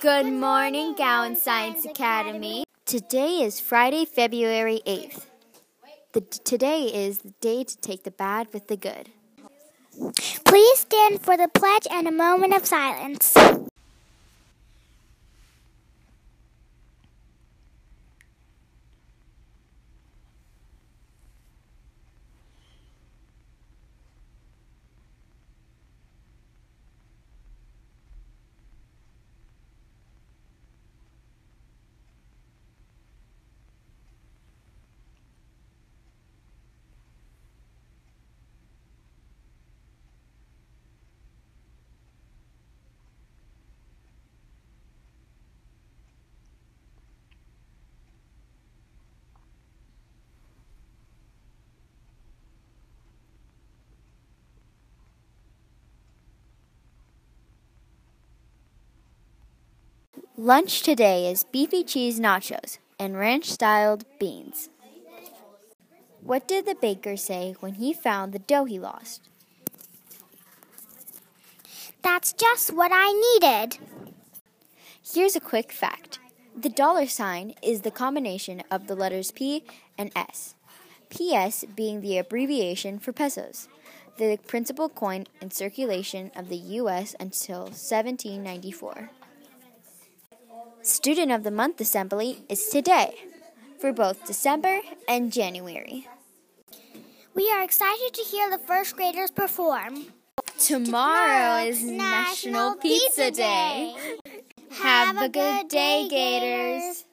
Good morning, Gowan Science Academy. Today is Friday, February 8th. The, today is the day to take the bad with the good. Please stand for the pledge and a moment of silence. Lunch today is beefy cheese nachos and ranch styled beans. What did the baker say when he found the dough he lost? That's just what I needed. Here's a quick fact the dollar sign is the combination of the letters P and S, PS being the abbreviation for pesos, the principal coin in circulation of the U.S. until 1794. Student of the Month Assembly is today for both December and January. We are excited to hear the first graders perform. Tomorrow is National Pizza Day. Have a good day, Gators.